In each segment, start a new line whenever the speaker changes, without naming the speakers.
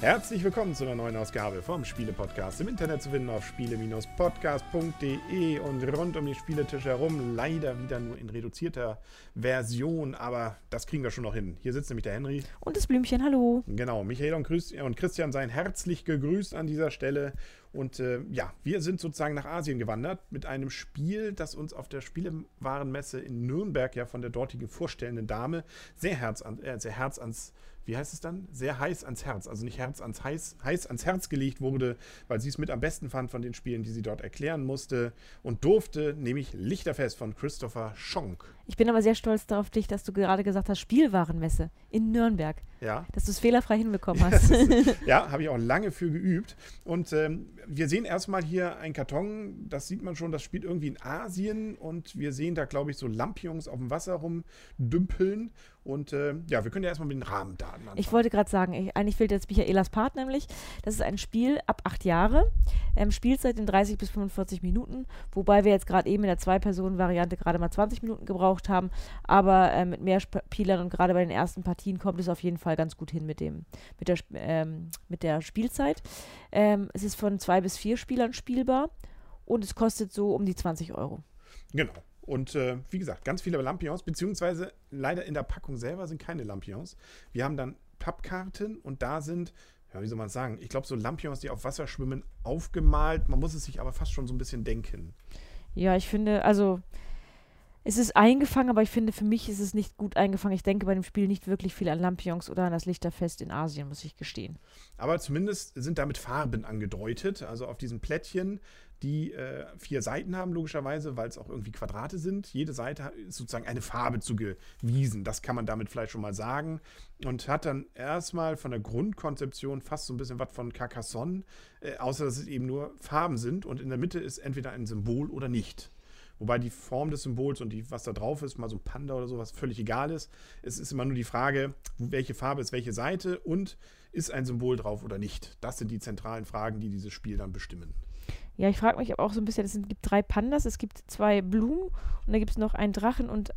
Herzlich willkommen zu einer neuen Ausgabe vom Spiele-Podcast. Im Internet zu finden auf spiele-podcast.de und rund um die Spieletisch herum. Leider wieder nur in reduzierter Version, aber das kriegen wir schon noch hin. Hier sitzt nämlich der Henry.
Und das Blümchen, hallo.
Genau, Michael und, Christian seien herzlich gegrüßt an dieser Stelle. Und äh, ja, wir sind sozusagen nach Asien gewandert mit einem Spiel, das uns auf der Spielewarenmesse in Nürnberg ja von der dortigen vorstellenden Dame sehr, herz an, äh, sehr herz ans wie heißt es dann? Sehr heiß ans Herz. Also nicht Herz ans heiß, heiß ans Herz gelegt wurde, weil sie es mit am besten fand von den Spielen, die sie dort erklären musste und durfte, nämlich Lichterfest von Christopher Schonk.
Ich bin aber sehr stolz darauf dich, dass du gerade gesagt hast, Spielwarenmesse in Nürnberg.
Ja.
Dass du es fehlerfrei hinbekommen hast.
ja, habe ich auch lange für geübt. Und ähm, wir sehen erstmal hier einen Karton, das sieht man schon, das spielt irgendwie in Asien und wir sehen da, glaube ich, so Lampions auf dem Wasser rumdümpeln. Und äh, ja, wir können ja erstmal mit den Rahmendaten anfangen.
Ich wollte gerade sagen, ich, eigentlich fehlt jetzt Michaelas Part nämlich. Das ist ein Spiel ab acht Jahre, ähm, Spielzeit in 30 bis 45 Minuten, wobei wir jetzt gerade eben in der Zwei-Personen-Variante gerade mal 20 Minuten gebraucht haben. Aber äh, mit mehr Spielern und gerade bei den ersten Partien kommt es auf jeden Fall ganz gut hin mit, dem, mit, der, ähm, mit der Spielzeit. Ähm, es ist von zwei bis vier Spielern spielbar und es kostet so um die 20 Euro.
Genau. Und äh, wie gesagt, ganz viele Lampions, beziehungsweise leider in der Packung selber sind keine Lampions. Wir haben dann Pappkarten und da sind, ja, wie soll man sagen, ich glaube, so Lampions, die auf Wasser schwimmen, aufgemalt. Man muss es sich aber fast schon so ein bisschen denken.
Ja, ich finde, also es ist eingefangen, aber ich finde, für mich ist es nicht gut eingefangen. Ich denke bei dem Spiel nicht wirklich viel an Lampions oder an das Lichterfest in Asien, muss ich gestehen.
Aber zumindest sind damit Farben angedeutet. Also auf diesen Plättchen die äh, vier Seiten haben, logischerweise, weil es auch irgendwie Quadrate sind. Jede Seite ist sozusagen eine Farbe zugewiesen. Das kann man damit vielleicht schon mal sagen. Und hat dann erstmal von der Grundkonzeption fast so ein bisschen was von Carcassonne, äh, außer dass es eben nur Farben sind. Und in der Mitte ist entweder ein Symbol oder nicht. Wobei die Form des Symbols und die, was da drauf ist, mal so ein Panda oder sowas, völlig egal ist. Es ist immer nur die Frage, welche Farbe ist welche Seite und ist ein Symbol drauf oder nicht. Das sind die zentralen Fragen, die dieses Spiel dann bestimmen.
Ja, ich frage mich aber auch so ein bisschen, es gibt drei Pandas, es gibt zwei Blumen und da gibt es noch einen Drachen und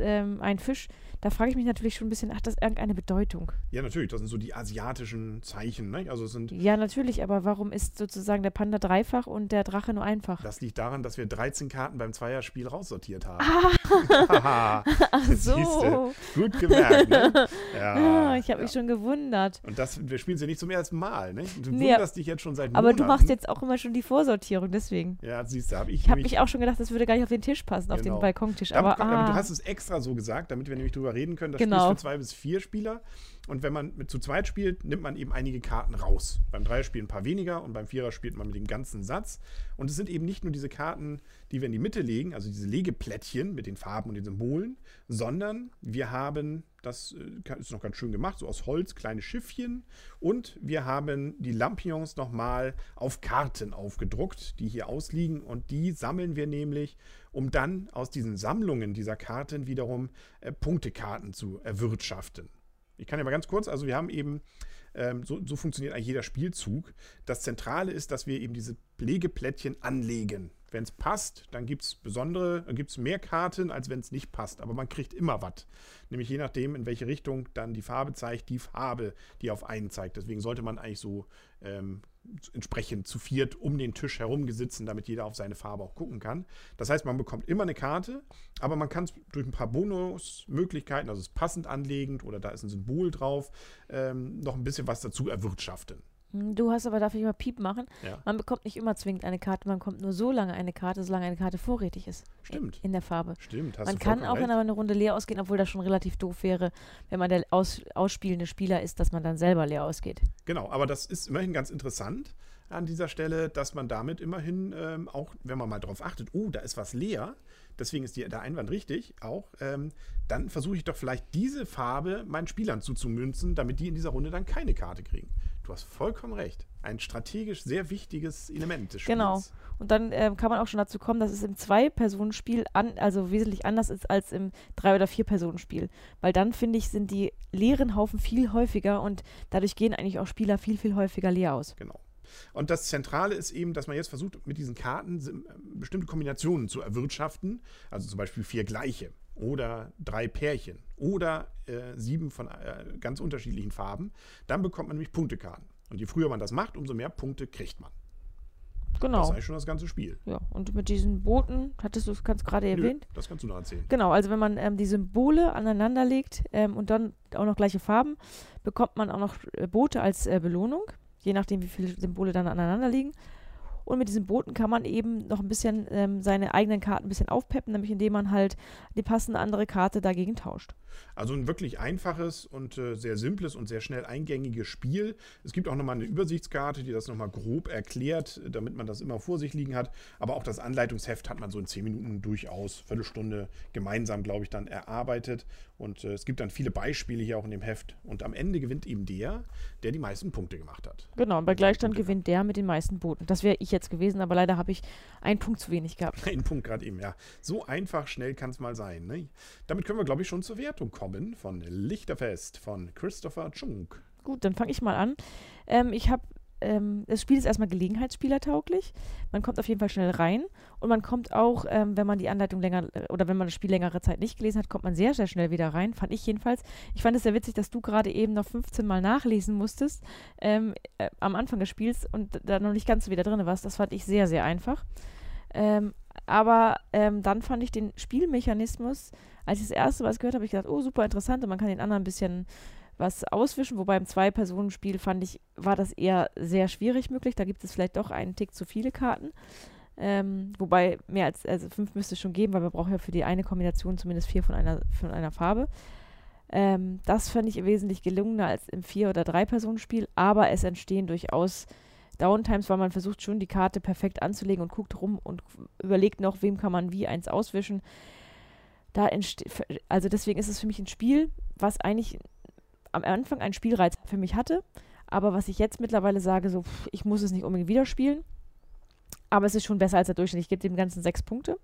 ähm, einen Fisch. Da frage ich mich natürlich schon ein bisschen, hat das irgendeine Bedeutung?
Ja, natürlich, das sind so die asiatischen Zeichen. Ne? Also sind
ja, natürlich, aber warum ist sozusagen der Panda dreifach und der Drache nur einfach?
Das liegt daran, dass wir 13 Karten beim Zweierspiel raussortiert haben.
Ah. Ach so.
Gut gemerkt, ne?
Ja, ah, ich habe ja. mich schon gewundert.
Und das, wir spielen sie nicht zum ersten Mal, ne? Du nee, wunderst dich jetzt schon seit
Monaten. Aber du machst jetzt auch immer schon die Vorsortierung, deswegen.
Ja, siehst du, habe ich
Ich habe mich auch schon gedacht, das würde gar nicht auf den Tisch passen, genau. auf den genau. Balkontisch. Aber,
aber, ah. aber, du hast es extra so gesagt, damit wir nämlich drüber reden können. Das genau. Spiel ist für zwei bis vier Spieler. Und wenn man mit zu zweit spielt, nimmt man eben einige Karten raus. Beim Dreier spielt ein paar weniger und beim Vierer spielt man mit dem ganzen Satz. Und es sind eben nicht nur diese Karten, die wir in die Mitte legen, also diese Legeplättchen mit den Farben und den Symbolen, sondern wir haben, das äh, ist noch ganz schön gemacht, so aus Holz, kleine Schiffchen. Und wir haben die Lampions nochmal auf Karten aufgedruckt, die hier ausliegen. Und die sammeln wir nämlich, um dann aus diesen Sammlungen dieser Karten wiederum äh, Punktekarten zu erwirtschaften. Ich kann ja mal ganz kurz, also wir haben eben, ähm, so, so funktioniert eigentlich jeder Spielzug. Das Zentrale ist, dass wir eben diese Legeplättchen anlegen. Wenn es passt, dann gibt es besondere, gibt es mehr Karten, als wenn es nicht passt. Aber man kriegt immer was. Nämlich je nachdem, in welche Richtung dann die Farbe zeigt, die Farbe, die auf einen zeigt. Deswegen sollte man eigentlich so ähm, entsprechend zu viert um den Tisch herum gesitzen, damit jeder auf seine Farbe auch gucken kann. Das heißt, man bekommt immer eine Karte, aber man kann es durch ein paar Bonusmöglichkeiten, also es passend anlegend oder da ist ein Symbol drauf, ähm, noch ein bisschen was dazu erwirtschaften.
Hm, du hast aber, darf ich mal Piep machen? Ja. Man bekommt nicht immer zwingend eine Karte, man bekommt nur so lange eine Karte, solange eine Karte vorrätig ist.
Stimmt.
In, der Farbe.
Stimmt.
Hast man kann auch in eine Runde leer ausgehen, obwohl das schon relativ doof wäre, wenn man der aus, ausspielende Spieler ist, dass man dann selber leer ausgeht.
Genau, aber das ist immerhin ganz interessant an dieser Stelle, dass man damit immerhin ähm, auch, wenn man mal darauf achtet, oh, da ist was leer, deswegen ist die, der Einwand richtig, auch, ähm, dann versuche ich doch vielleicht diese Farbe meinen Spielern zuzumünzen, damit die in dieser Runde dann keine Karte kriegen. Du hast vollkommen recht. Ein strategisch sehr wichtiges Element des
Spiels. Genau. Und dann ähm, kann man auch schon dazu kommen, dass es im Zwei-Personen-Spiel an, also wesentlich anders ist als im Drei- oder Vier-Personen-Spiel. Weil dann, finde ich, sind die leeren Haufen viel häufiger und dadurch gehen eigentlich auch Spieler viel, viel häufiger leer aus.
Genau. Und das Zentrale ist eben, dass man jetzt versucht, mit diesen Karten äh, bestimmte Kombinationen zu erwirtschaften. Also zum Beispiel vier gleiche oder drei Pärchen oder äh, sieben von äh, ganz unterschiedlichen Farben. Dann bekommt man nämlich Punktekarten. Und je früher man das macht, umso mehr Punkte kriegt man.
Genau. Das
ist eigentlich schon das ganze Spiel.
Ja, und mit diesen Booten, hattest du es gerade erwähnt?
das kannst du noch erzählen.
Genau, also wenn man ähm, die Symbole aneinander legt ähm, und dann auch noch gleiche Farben, bekommt man auch noch äh, Boote als äh, Belohnung, je nachdem, wie viele Symbole dann aneinander liegen. Und mit diesen Booten kann man eben noch ein bisschen ähm, seine eigenen Karten ein bisschen aufpeppen, nämlich indem man halt die passende andere Karte dagegen tauscht.
Also ein wirklich einfaches und äh, sehr simples und sehr schnell eingängiges Spiel. Es gibt auch nochmal eine Übersichtskarte, die das nochmal grob erklärt, damit man das immer vor sich liegen hat. Aber auch das Anleitungsheft hat man so in zehn Minuten durchaus, Viertelstunde gemeinsam, glaube ich, dann erarbeitet. Und äh, es gibt dann viele Beispiele hier auch in dem Heft. Und am Ende gewinnt eben der, der die meisten Punkte gemacht hat.
Genau, und bei Gleichstand gewinnt der mit den meisten Booten. Das wäre ich jetzt gewesen, aber leider habe ich einen Punkt zu wenig gehabt.
Einen Punkt gerade eben, ja. So einfach, schnell kann es mal sein. Ne? Damit können wir, glaube ich, schon zur Wertung kommen von Lichterfest von Christopher Chunk.
Gut, dann fange ich mal an. Ähm, ich habe ähm, das Spiel ist erstmal gelegenheitsspielertauglich. Man kommt auf jeden Fall schnell rein und man kommt auch, ähm, wenn man die Anleitung länger äh, oder wenn man das Spiel längere Zeit nicht gelesen hat, kommt man sehr, sehr schnell wieder rein. Fand ich jedenfalls. Ich fand es sehr witzig, dass du gerade eben noch 15 Mal nachlesen musstest ähm, äh, am Anfang des Spiels und da noch nicht ganz so wieder drin warst. Das fand ich sehr, sehr einfach. Ähm, aber ähm, dann fand ich den Spielmechanismus, als ich das erste Mal gehört habe, ich gedacht, oh, super interessant und man kann den anderen ein bisschen was auswischen, wobei im Zwei-Personen-Spiel fand ich, war das eher sehr schwierig möglich. Da gibt es vielleicht doch einen Tick zu viele Karten. Ähm, wobei mehr als also fünf müsste es schon geben, weil wir brauchen ja für die eine Kombination zumindest vier von einer, von einer Farbe. Ähm, das fand ich wesentlich gelungener als im Vier- oder Drei-Personen-Spiel, aber es entstehen durchaus Downtimes, weil man versucht schon die Karte perfekt anzulegen und guckt rum und überlegt noch, wem kann man wie eins auswischen. Da also deswegen ist es für mich ein Spiel, was eigentlich am Anfang einen Spielreiz für mich hatte, aber was ich jetzt mittlerweile sage, so, ich muss es nicht unbedingt wieder spielen. Aber es ist schon besser als der Durchschnitt. Ich gebe dem Ganzen sechs Punkte.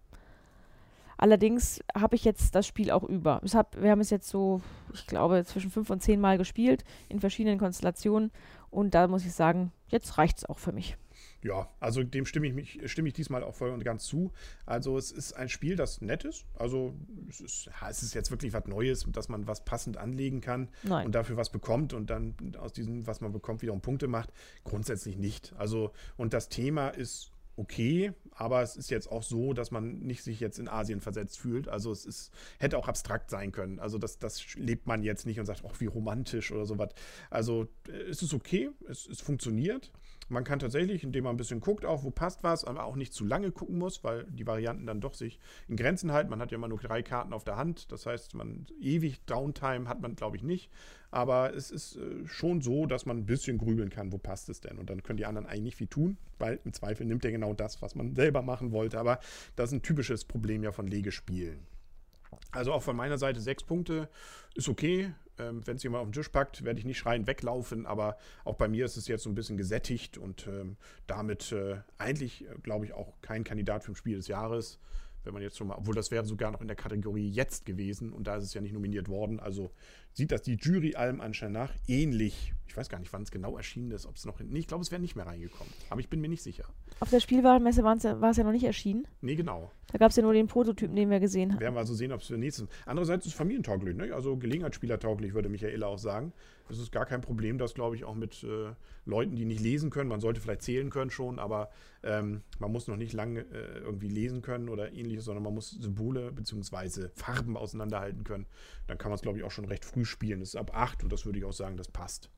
Allerdings habe ich jetzt das Spiel auch über. Hab, wir haben es jetzt so, ich glaube, zwischen fünf und zehn Mal gespielt, in verschiedenen Konstellationen. Und da muss ich sagen, jetzt reicht es auch für mich.
Ja, also dem stimme ich, mich, stimme ich diesmal auch voll und ganz zu. Also es ist ein Spiel, das nett ist. Also es ist, es ist jetzt wirklich was Neues, dass man was passend anlegen kann Nein. und dafür was bekommt und dann aus diesem, was man bekommt, wiederum Punkte macht. Grundsätzlich nicht. Also und das Thema ist okay, aber es ist jetzt auch so, dass man nicht sich jetzt in Asien versetzt fühlt. Also es ist, hätte auch abstrakt sein können. Also das, das lebt man jetzt nicht und sagt, ach, wie romantisch oder sowas. Also äh, es ist okay, es, es funktioniert. Man kann tatsächlich, indem man ein bisschen guckt, auch wo passt was, aber auch nicht zu lange gucken muss, weil die Varianten dann doch sich in Grenzen halten. Man hat ja immer nur drei Karten auf der Hand. Das heißt, man ewig Downtime hat man, glaube ich, nicht. Aber es ist äh, schon so, dass man ein bisschen grübeln kann, wo passt es denn. Und dann können die anderen eigentlich nicht viel tun, weil im Zweifel nimmt er genau das, was man selber machen wollte. Aber das ist ein typisches Problem ja von Legespielen. Also auch von meiner Seite sechs Punkte ist okay. Ähm, Wenn es jemand auf den Tisch packt, werde ich nicht schreien weglaufen, aber auch bei mir ist es jetzt so ein bisschen gesättigt und ähm, damit äh, eigentlich, äh, glaube ich, auch kein Kandidat für ein Spiel des Jahres. Wenn man jetzt schon mal, obwohl das wäre sogar noch in der Kategorie jetzt gewesen und da ist es ja nicht nominiert worden. Also sieht das die Jury allem Anschein nach ähnlich. Ich weiß gar nicht, wann es genau erschienen ist, ob es noch. Nee, ich glaube, es wäre nicht mehr reingekommen. Aber ich bin mir nicht sicher.
Auf der Spielwarenmesse war es ja noch nicht erschienen.
Nee, genau.
Da gab es ja nur den Prototypen, den wir gesehen haben.
Werden wir also sehen, ob es für nächstes. Andererseits ist es familientauglich, ne? also Gelegenheitsspielertauglich, würde Michaela auch sagen. Es ist gar kein Problem, das glaube ich auch mit äh, Leuten, die nicht lesen können. Man sollte vielleicht zählen können schon, aber ähm, man muss noch nicht lange äh, irgendwie lesen können oder ähnliches, sondern man muss Symbole bzw. Farben auseinanderhalten können. Dann kann man es glaube ich auch schon recht früh spielen. Es ist ab 8 und das würde ich auch sagen, das passt.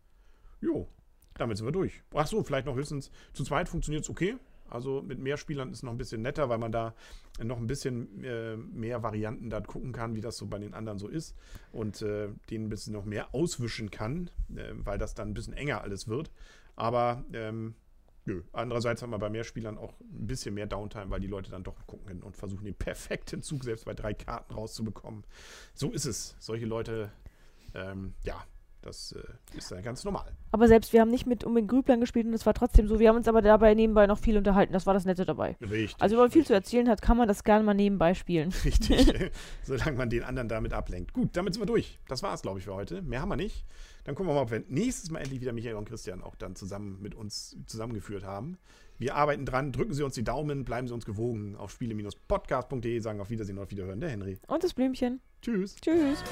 Jo, damit sind wir durch. Ach so, vielleicht noch höchstens zu zweit funktioniert es okay. Also mit mehr Spielern ist es noch ein bisschen netter, weil man da noch ein bisschen äh, mehr Varianten dann gucken kann, wie das so bei den anderen so ist und äh, denen ein bisschen noch mehr auswischen kann, äh, weil das dann ein bisschen enger alles wird. Aber ähm, nö. Andererseits haben wir bei mehr Spielern auch ein bisschen mehr Downtime, weil die Leute dann doch gucken und versuchen, den perfekten Zug selbst bei drei Karten rauszubekommen. So ist es. Solche Leute, ähm, ja, Das äh, ist dann ganz normal.
Aber selbst wir haben nicht mit unbedingt Grüblern gespielt und es war trotzdem so. Wir haben uns aber dabei nebenbei noch viel unterhalten. Das war das Nette dabei.
Richtig.
Also, wenn man viel richtig. zu erzählen hat, kann man das gerne mal nebenbei spielen.
Richtig. Solange man den anderen damit ablenkt. Gut, damit sind wir durch. Das war es, glaube ich, für heute. Mehr haben wir nicht. Dann gucken wir mal, ob wir nächstes Mal endlich wieder Michael und Christian auch dann zusammen mit uns zusammengeführt haben. Wir arbeiten dran, drücken Sie uns die Daumen, bleiben Sie uns gewogen auf spiele-podcast.de, sagen auf Wiedersehen und auf Wiederhören der Henry.
Und das Blümchen.
Tschüss.
Tschüss.